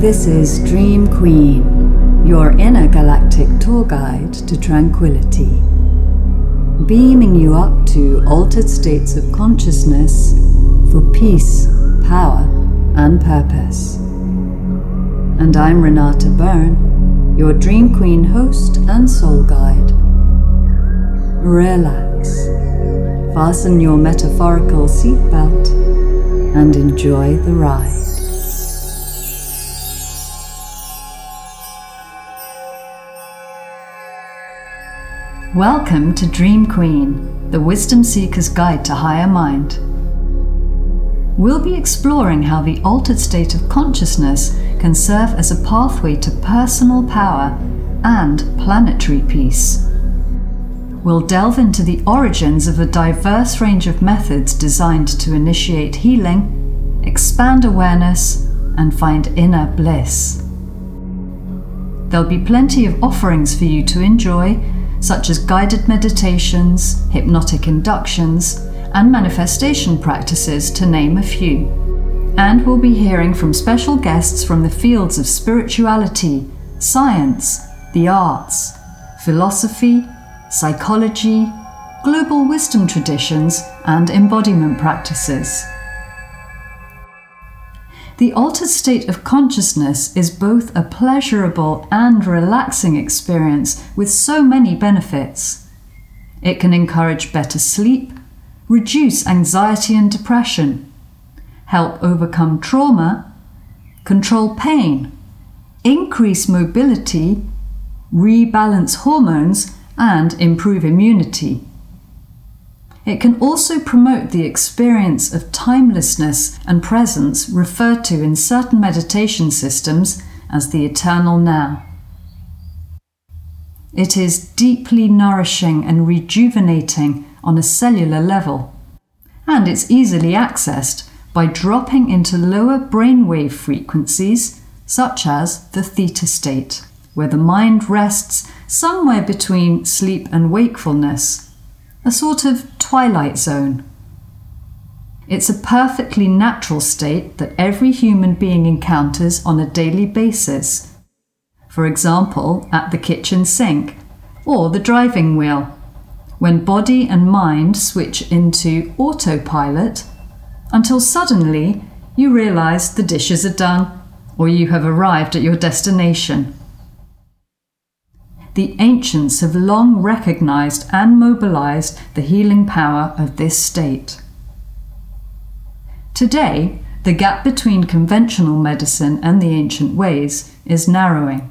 This is Dream Queen, your inner galactic tour guide to tranquility, beaming you up to altered states of consciousness for peace, power, and purpose. And I'm Renata Byrne, your Dream Queen host and soul guide. Relax, fasten your metaphorical seatbelt, and enjoy the ride. Welcome to Dream Queen, the Wisdom Seeker's Guide to Higher Mind. We'll be exploring how the altered state of consciousness can serve as a pathway to personal power and planetary peace. We'll delve into the origins of a diverse range of methods designed to initiate healing, expand awareness, and find inner bliss. There'll be plenty of offerings for you to enjoy such as guided meditations, hypnotic inductions, and manifestation practices, to name a few. And we'll be hearing from special guests from the fields of spirituality, science, the arts, philosophy, psychology, global wisdom traditions, and embodiment practices. The altered state of consciousness is both a pleasurable and relaxing experience with so many benefits. It can encourage better sleep, reduce anxiety and depression, help overcome trauma, control pain, increase mobility, rebalance hormones, and improve immunity. It can also promote the experience of timelessness and presence referred to in certain meditation systems as the eternal now. It is deeply nourishing and rejuvenating on a cellular level, and it's easily accessed by dropping into lower brainwave frequencies such as the theta state, where the mind rests somewhere between sleep and wakefulness a sort of twilight zone. It's a perfectly natural state that every human being encounters on a daily basis. For example, at the kitchen sink or the driving wheel, when body and mind switch into autopilot until suddenly you realize the dishes are done or you have arrived at your destination the ancients have long recognized and mobilized the healing power of this state. Today, the gap between conventional medicine and the ancient ways is narrowing.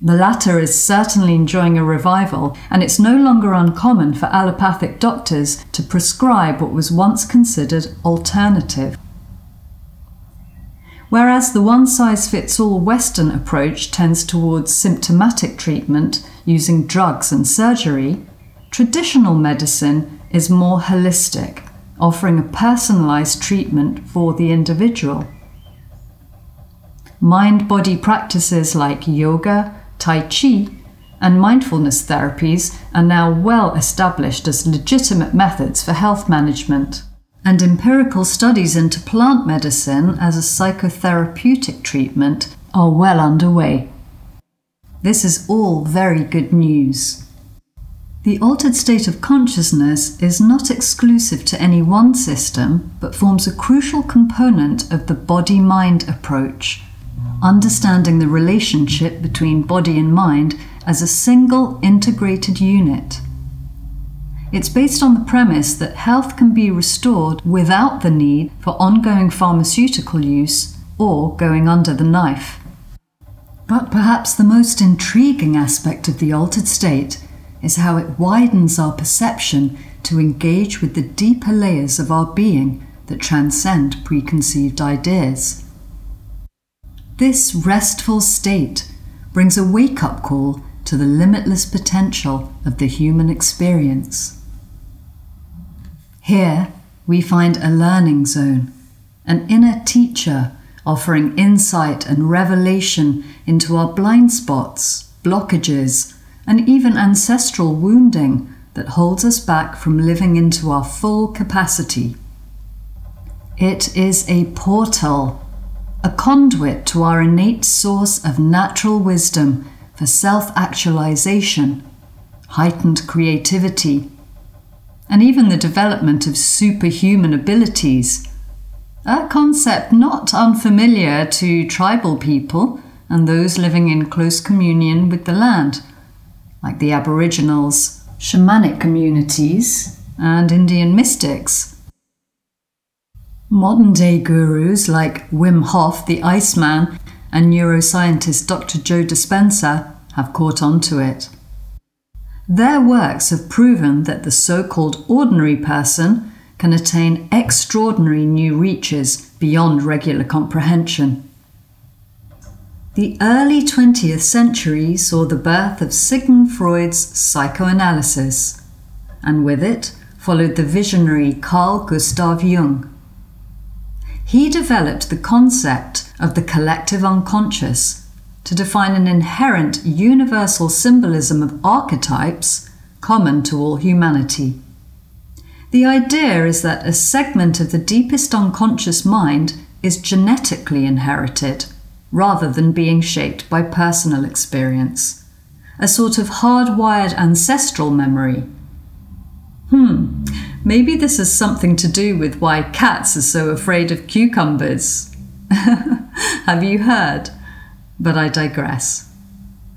The latter is certainly enjoying a revival, and it's no longer uncommon for allopathic doctors to prescribe what was once considered alternative. Whereas the one size fits all Western approach tends towards symptomatic treatment using drugs and surgery, traditional medicine is more holistic, offering a personalized treatment for the individual. Mind body practices like yoga, Tai Chi, and mindfulness therapies are now well established as legitimate methods for health management and empirical studies into plant medicine as a psychotherapeutic treatment are well underway. This is all very good news. The altered state of consciousness is not exclusive to any one system, but forms a crucial component of the body mind approach, understanding the relationship between body and mind as a single integrated unit. It's based on the premise that health can be restored without the need for ongoing pharmaceutical use or going under the knife. But perhaps the most intriguing aspect of the altered state is how it widens our perception to engage with the deeper layers of our being that transcend preconceived ideas. This restful state brings a wake up call to the limitless potential of the human experience. Here, we find a learning zone, an inner teacher offering insight and revelation into our blind spots, blockages, and even ancestral wounding that holds us back from living into our full capacity. It is a portal, a conduit to our innate source of natural wisdom for self actualization, heightened creativity, and even the development of superhuman abilities. A concept not unfamiliar to tribal people and those living in close communion with the land, like the Aboriginals, shamanic communities, and Indian mystics. Modern day gurus like Wim Hof, the Iceman, and neuroscientist Dr. Joe Dispenza have caught on to it. Their works have proven that the so called ordinary person can attain extraordinary new reaches beyond regular comprehension. The early 20th century saw the birth of Sigmund Freud's psychoanalysis, and with it followed the visionary Carl Gustav Jung. He developed the concept of the collective unconscious to define an inherent universal symbolism of archetypes common to all humanity. The idea is that a segment of the deepest unconscious mind is genetically inherited rather than being shaped by personal experience, a sort of hardwired ancestral memory. Hmm, maybe this has something to do with why cats are so afraid of cucumbers. Have you heard? But I digress.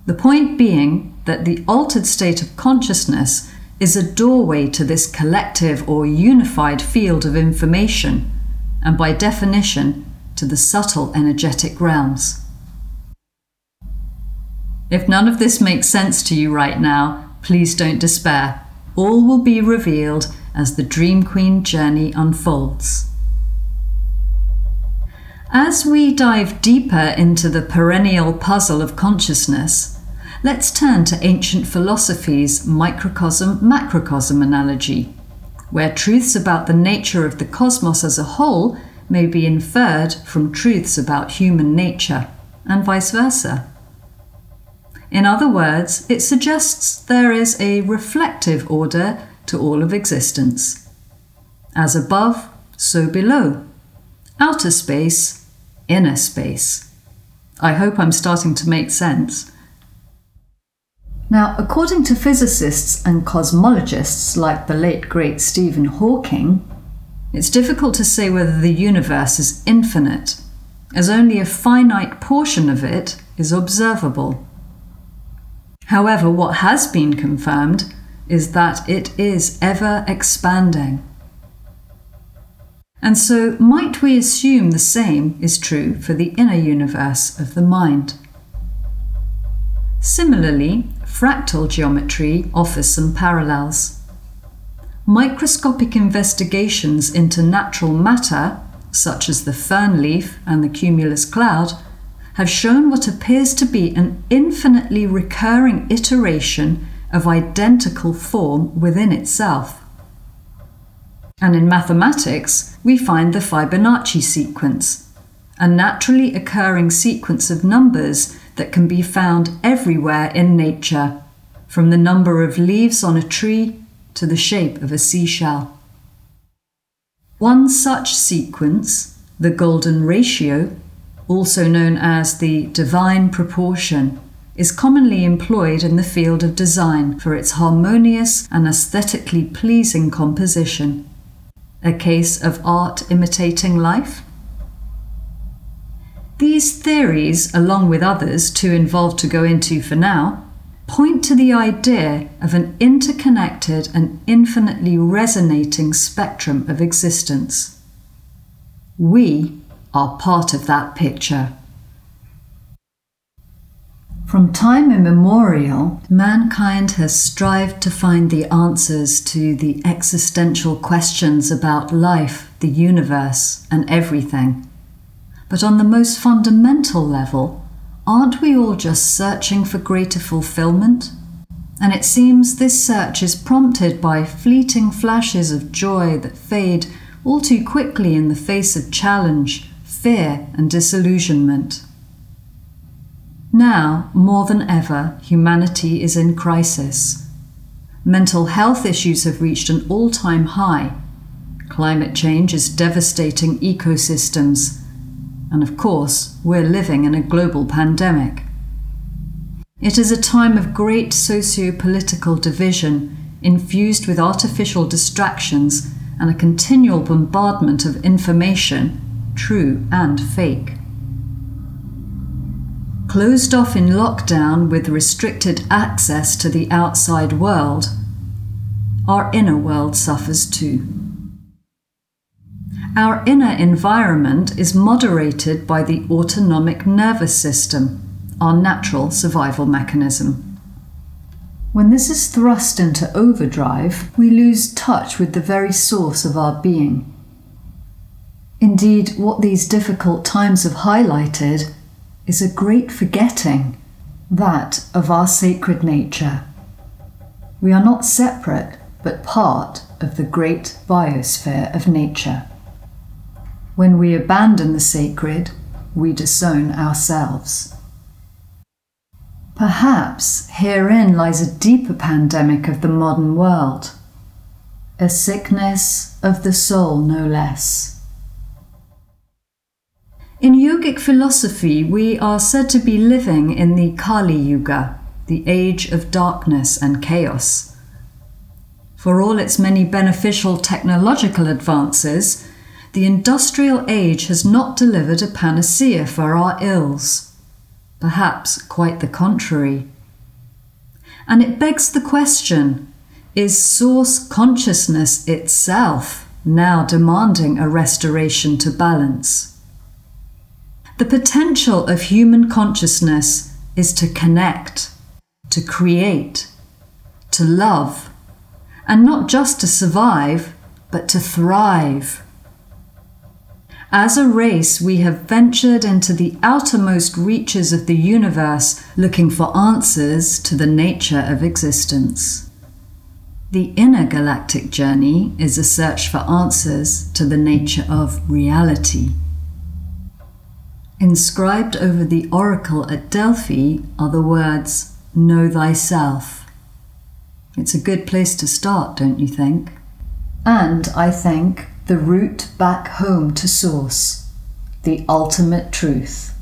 The point being that the altered state of consciousness is a doorway to this collective or unified field of information, and by definition, to the subtle energetic realms. If none of this makes sense to you right now, please don't despair. All will be revealed as the Dream Queen journey unfolds. As we dive deeper into the perennial puzzle of consciousness, let's turn to ancient philosophy's microcosm macrocosm analogy, where truths about the nature of the cosmos as a whole may be inferred from truths about human nature, and vice versa. In other words, it suggests there is a reflective order to all of existence. As above, so below. Outer space, inner space. I hope I'm starting to make sense. Now, according to physicists and cosmologists like the late great Stephen Hawking, it's difficult to say whether the universe is infinite, as only a finite portion of it is observable. However, what has been confirmed is that it is ever expanding. And so, might we assume the same is true for the inner universe of the mind? Similarly, fractal geometry offers some parallels. Microscopic investigations into natural matter, such as the fern leaf and the cumulus cloud, have shown what appears to be an infinitely recurring iteration of identical form within itself. And in mathematics, we find the Fibonacci sequence, a naturally occurring sequence of numbers that can be found everywhere in nature, from the number of leaves on a tree to the shape of a seashell. One such sequence, the golden ratio, also known as the divine proportion, is commonly employed in the field of design for its harmonious and aesthetically pleasing composition. A case of art imitating life? These theories, along with others too involved to go into for now, point to the idea of an interconnected and infinitely resonating spectrum of existence. We are part of that picture. From time immemorial, mankind has strived to find the answers to the existential questions about life, the universe, and everything. But on the most fundamental level, aren't we all just searching for greater fulfillment? And it seems this search is prompted by fleeting flashes of joy that fade all too quickly in the face of challenge, fear, and disillusionment. Now, more than ever, humanity is in crisis. Mental health issues have reached an all time high. Climate change is devastating ecosystems And of course, we're living in a global pandemic. It is a time of great socio political division, infused with artificial distractions and a continual bombardment of information, true and fake. Closed off in lockdown with restricted access to the outside world, our inner world suffers too. Our inner environment is moderated by the autonomic nervous system, our natural survival mechanism. When this is thrust into overdrive, we lose touch with the very source of our being. Indeed, what these difficult times have highlighted is a great forgetting that of our sacred nature. We are not separate, but part of the great biosphere of nature. When we abandon the sacred, we disown ourselves. Perhaps herein lies a deeper pandemic of the modern world, a sickness of the soul no less. In yogic philosophy, we are said to be living in the Kali Yuga, the age of darkness and chaos. For all its many beneficial technological advances, the industrial age has not delivered a panacea for our ills. Perhaps quite the contrary. And it begs the question is source consciousness itself now demanding a restoration to balance? The potential of human consciousness is to connect, to create, to love, and not just to survive, but to thrive. As a race, we have ventured into the outermost reaches of the universe looking for answers to the nature of existence. The inner galactic journey is a search for answers to the nature of reality. Inscribed over the oracle at Delphi are the words, Know thyself. It's a good place to start, don't you think? And I think the route back home to source, the ultimate truth.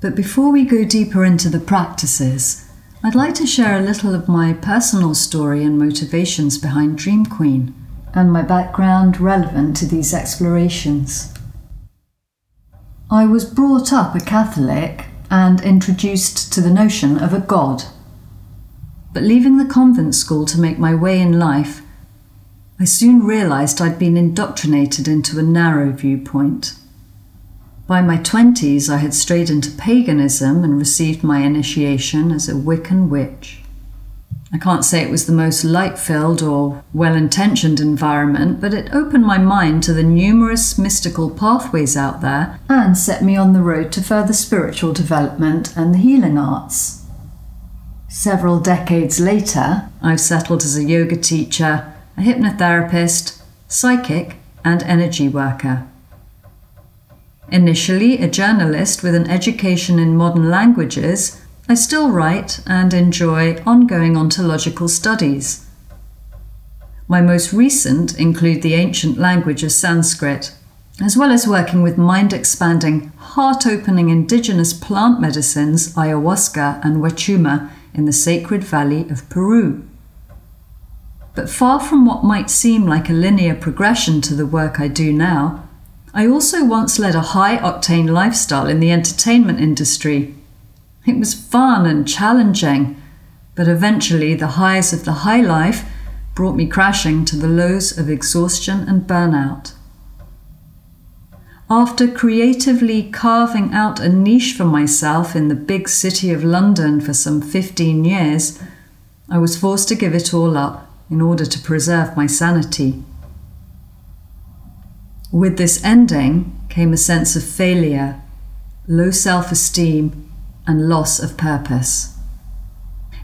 But before we go deeper into the practices, I'd like to share a little of my personal story and motivations behind Dream Queen and my background relevant to these explorations. I was brought up a Catholic and introduced to the notion of a God but leaving the convent school to make my way in life, I soon realised I'd been indoctrinated into a narrow viewpoint. By my twenties, I had strayed into paganism and received my initiation as a Wiccan witch. I can't say it was the most light filled or well intentioned environment, but it opened my mind to the numerous mystical pathways out there and set me on the road to further spiritual development and the healing arts. Several decades later, I've settled as a yoga teacher, a hypnotherapist, psychic, and energy worker. Initially a journalist with an education in modern languages, I still write and enjoy ongoing ontological studies. My most recent include the ancient language of Sanskrit, as well as working with mind expanding, heart opening indigenous plant medicines, ayahuasca and wachuma, in the sacred valley of Peru. But far from what might seem like a linear progression to the work I do now, I also once led a high octane lifestyle in the entertainment industry. It was fun and challenging, but eventually the highs of the high life brought me crashing to the lows of exhaustion and burnout. After creatively carving out a niche for myself in the big city of London for some 15 years, I was forced to give it all up in order to preserve my sanity. With this ending came a sense of failure, low self esteem, and loss of purpose.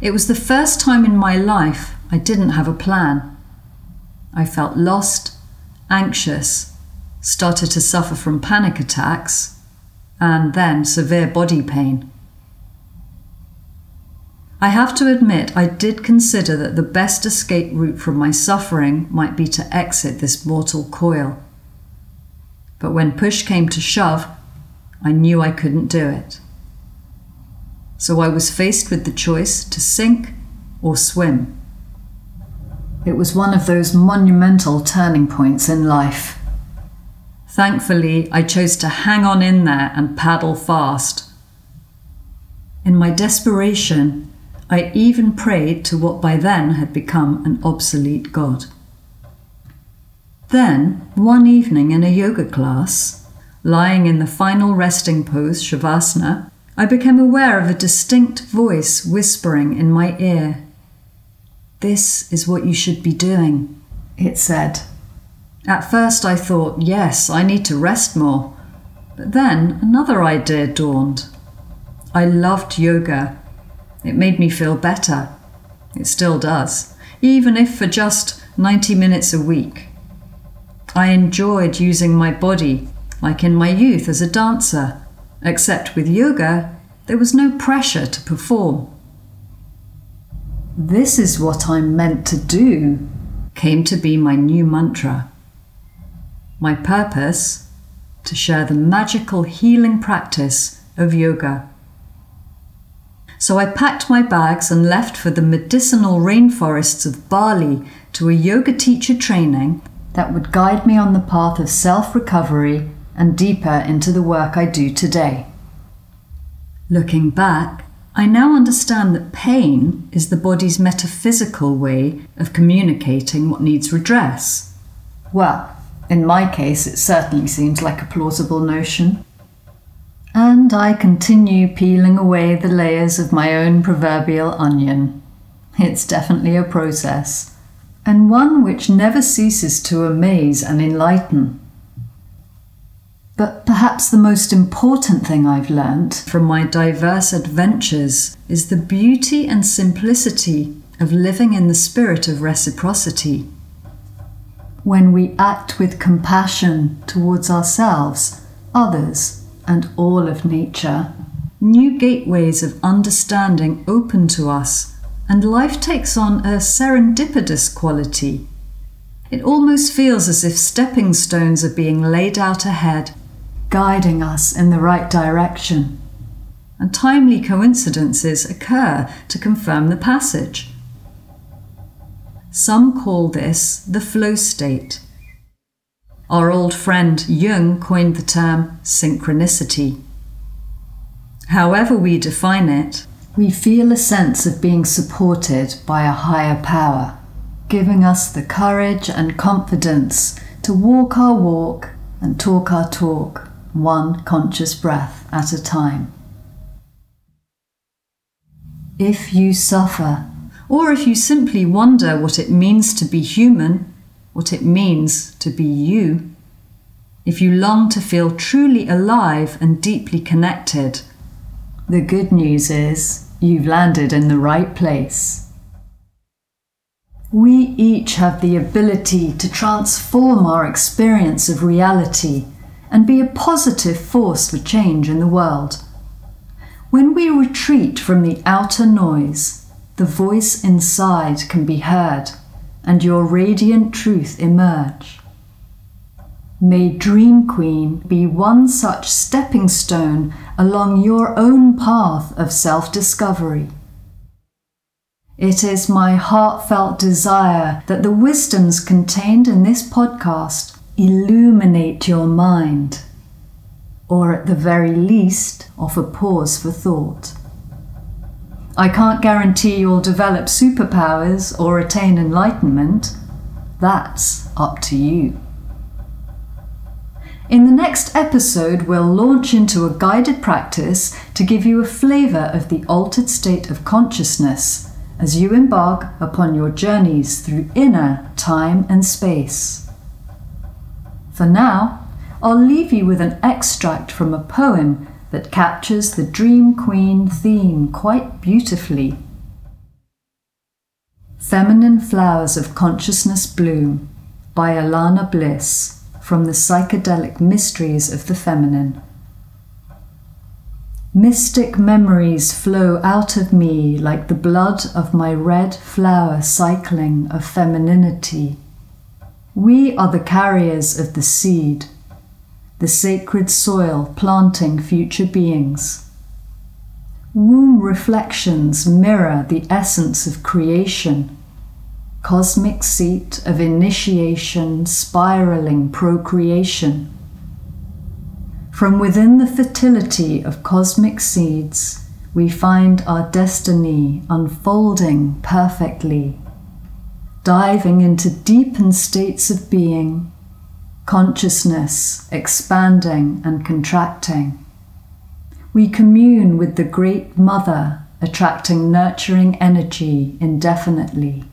It was the first time in my life I didn't have a plan. I felt lost, anxious, started to suffer from panic attacks, and then severe body pain. I have to admit, I did consider that the best escape route from my suffering might be to exit this mortal coil. But when push came to shove, I knew I couldn't do it. So I was faced with the choice to sink or swim. It was one of those monumental turning points in life. Thankfully, I chose to hang on in there and paddle fast. In my desperation, I even prayed to what by then had become an obsolete god. Then, one evening in a yoga class, lying in the final resting pose, Shavasana, I became aware of a distinct voice whispering in my ear. This is what you should be doing, it said. At first I thought, yes, I need to rest more. But then another idea dawned. I loved yoga. It made me feel better. It still does, even if for just 90 minutes a week. I enjoyed using my body, like in my youth as a dancer, except with yoga, there was no pressure to perform. This is what I'm meant to do, came to be my new mantra. My purpose? To share the magical healing practice of yoga. So I packed my bags and left for the medicinal rainforests of Bali to a yoga teacher training that would guide me on the path of self recovery and deeper into the work I do today. Looking back, I now understand that pain is the body's metaphysical way of communicating what needs redress. Well, in my case, it certainly seems like a plausible notion. And I continue peeling away the layers of my own proverbial onion. It's definitely a process, and one which never ceases to amaze and enlighten. But perhaps the most important thing I've learnt from my diverse adventures is the beauty and simplicity of living in the spirit of reciprocity when we act with compassion towards ourselves, others, and all of nature, new gateways of understanding open to us, and life takes on a serendipitous quality. It almost feels as if stepping stones are being laid out ahead, guiding us in the right direction. And timely coincidences occur to confirm the passage. Some call this the flow state. Our old friend Jung coined the term synchronicity. However, we define it, we feel a sense of being supported by a higher power, giving us the courage and confidence to walk our walk and talk our talk, one conscious breath at a time. If you suffer, or if you simply wonder what it means to be human, what it means to be you, if you long to feel truly alive and deeply connected, the good news is you've landed in the right place. We each have the ability to transform our experience of reality and be a positive force for change in the world. When we retreat from the outer noise, the voice inside can be heard and your radiant truth emerge. May Dream Queen be one such stepping stone along your own path of self discovery. It is my heartfelt desire that the wisdoms contained in this podcast illuminate your mind, or at the very least, offer pause for thought. I can't guarantee you'll develop superpowers or attain enlightenment. That's up to you. In the next episode, we'll launch into a guided practice to give you a flavour of the altered state of consciousness as you embark upon your journeys through inner time and space. For now, I'll leave you with an extract from a poem that captures the Dream Queen theme quite beautifully. Feminine Flowers of Consciousness Bloom by Alana Bliss from the Psychedelic Mysteries of the Feminine. Mystic memories flow out of me like the blood of my red flower cycling of femininity. We are the carriers of the seed the sacred soil planting future beings. Womb reflections mirror the essence of creation, cosmic seat of initiation, spiraling procreation. From within the fertility of cosmic seeds, we find our destiny unfolding perfectly, diving into deepened states of being, consciousness expanding and contracting we commune with the Great Mother, attracting nurturing energy indefinitely.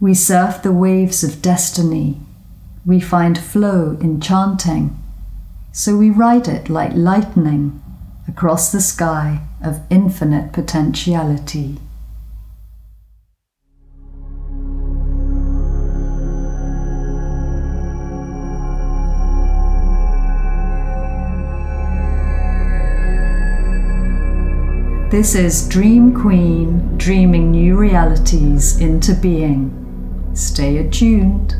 We surf the waves of destiny. We find flow enchanting. So we ride it like lightning across the sky of infinite potentiality. This is Dream Queen dreaming new realities into being. Stay attuned.